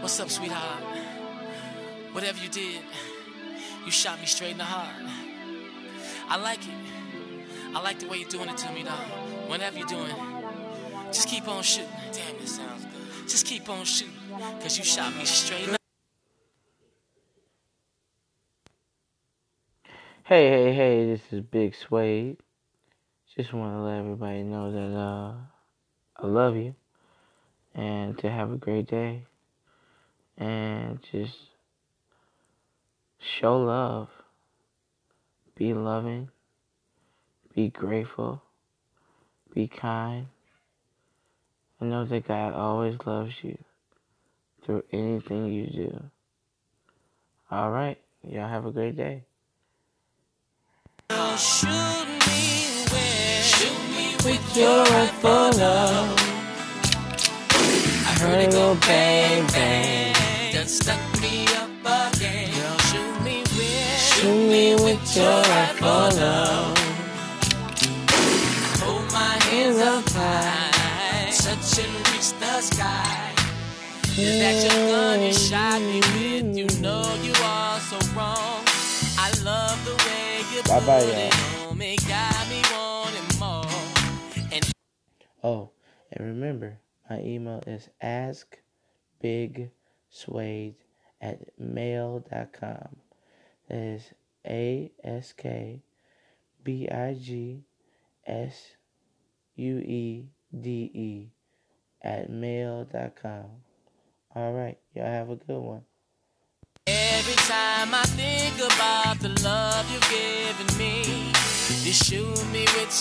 What's up, sweetheart? Whatever you did, you shot me straight in the heart. I like it. I like the way you're doing it to me, though. Whenever you're doing, just keep on shooting. Damn, it sounds good. Just keep on shooting, cause you shot me straight in the Hey, hey, hey, this is Big Suede. Just want to let everybody know that uh, I love you and to have a great day and just show love. Be loving, be grateful, be kind. And know that God always loves you through anything you do. All right, y'all have a great day. Shoot me with, shoot me with your rifle love. I heard it go bang bang. Stuck me up again. Girl, shoot me with, Shoot me with your rifle hold my hands up high, touch and reach the sky. Is that your gun you shot me with? You know you are so wrong. I love the way you Bye bye, it y'all. on me, got me wanting more. And Oh, and remember, my email is askbigsuede at mail.com. That is A S K B I G S U E D E at mail.com. All right, y'all have a good one. Every time I think about the love you've given me, you shoot me with